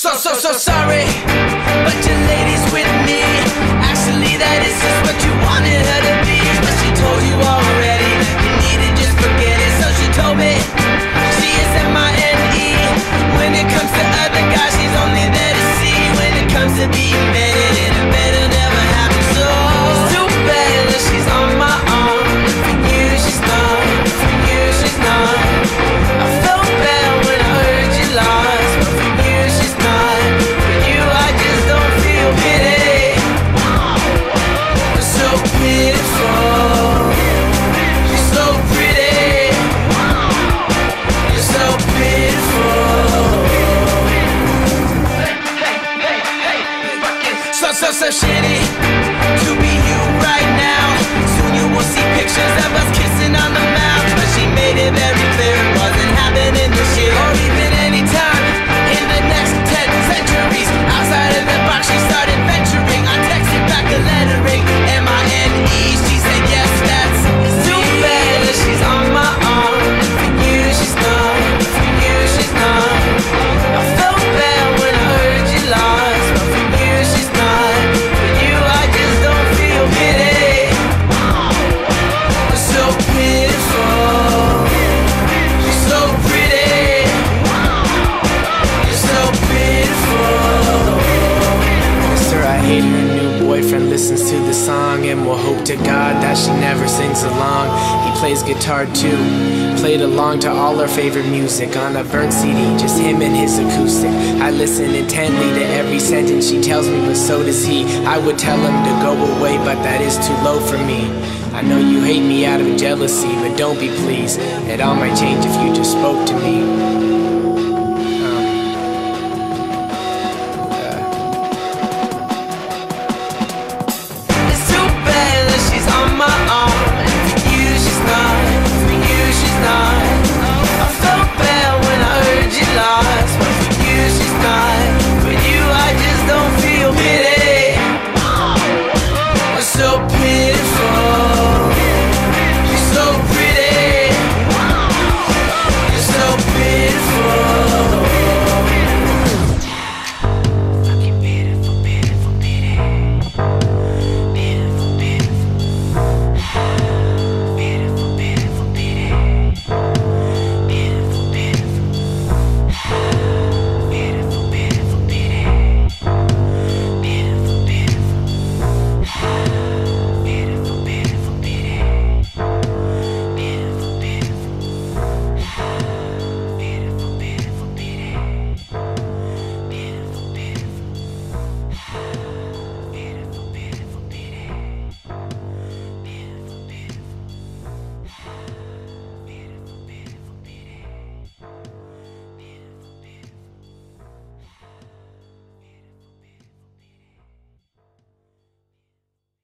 So, so, so sorry, but your lady's with me. Actually, that is just what you So, boyfriend listens to the song and will hope to God that she never sings along. He plays guitar too. Played along to all her favorite music on a burnt CD, just him and his acoustic. I listen intently to every sentence she tells me, but so does he. I would tell him to go away, but that is too low for me. I know you hate me out of jealousy, but don't be pleased. It all might change if you just spoke to me.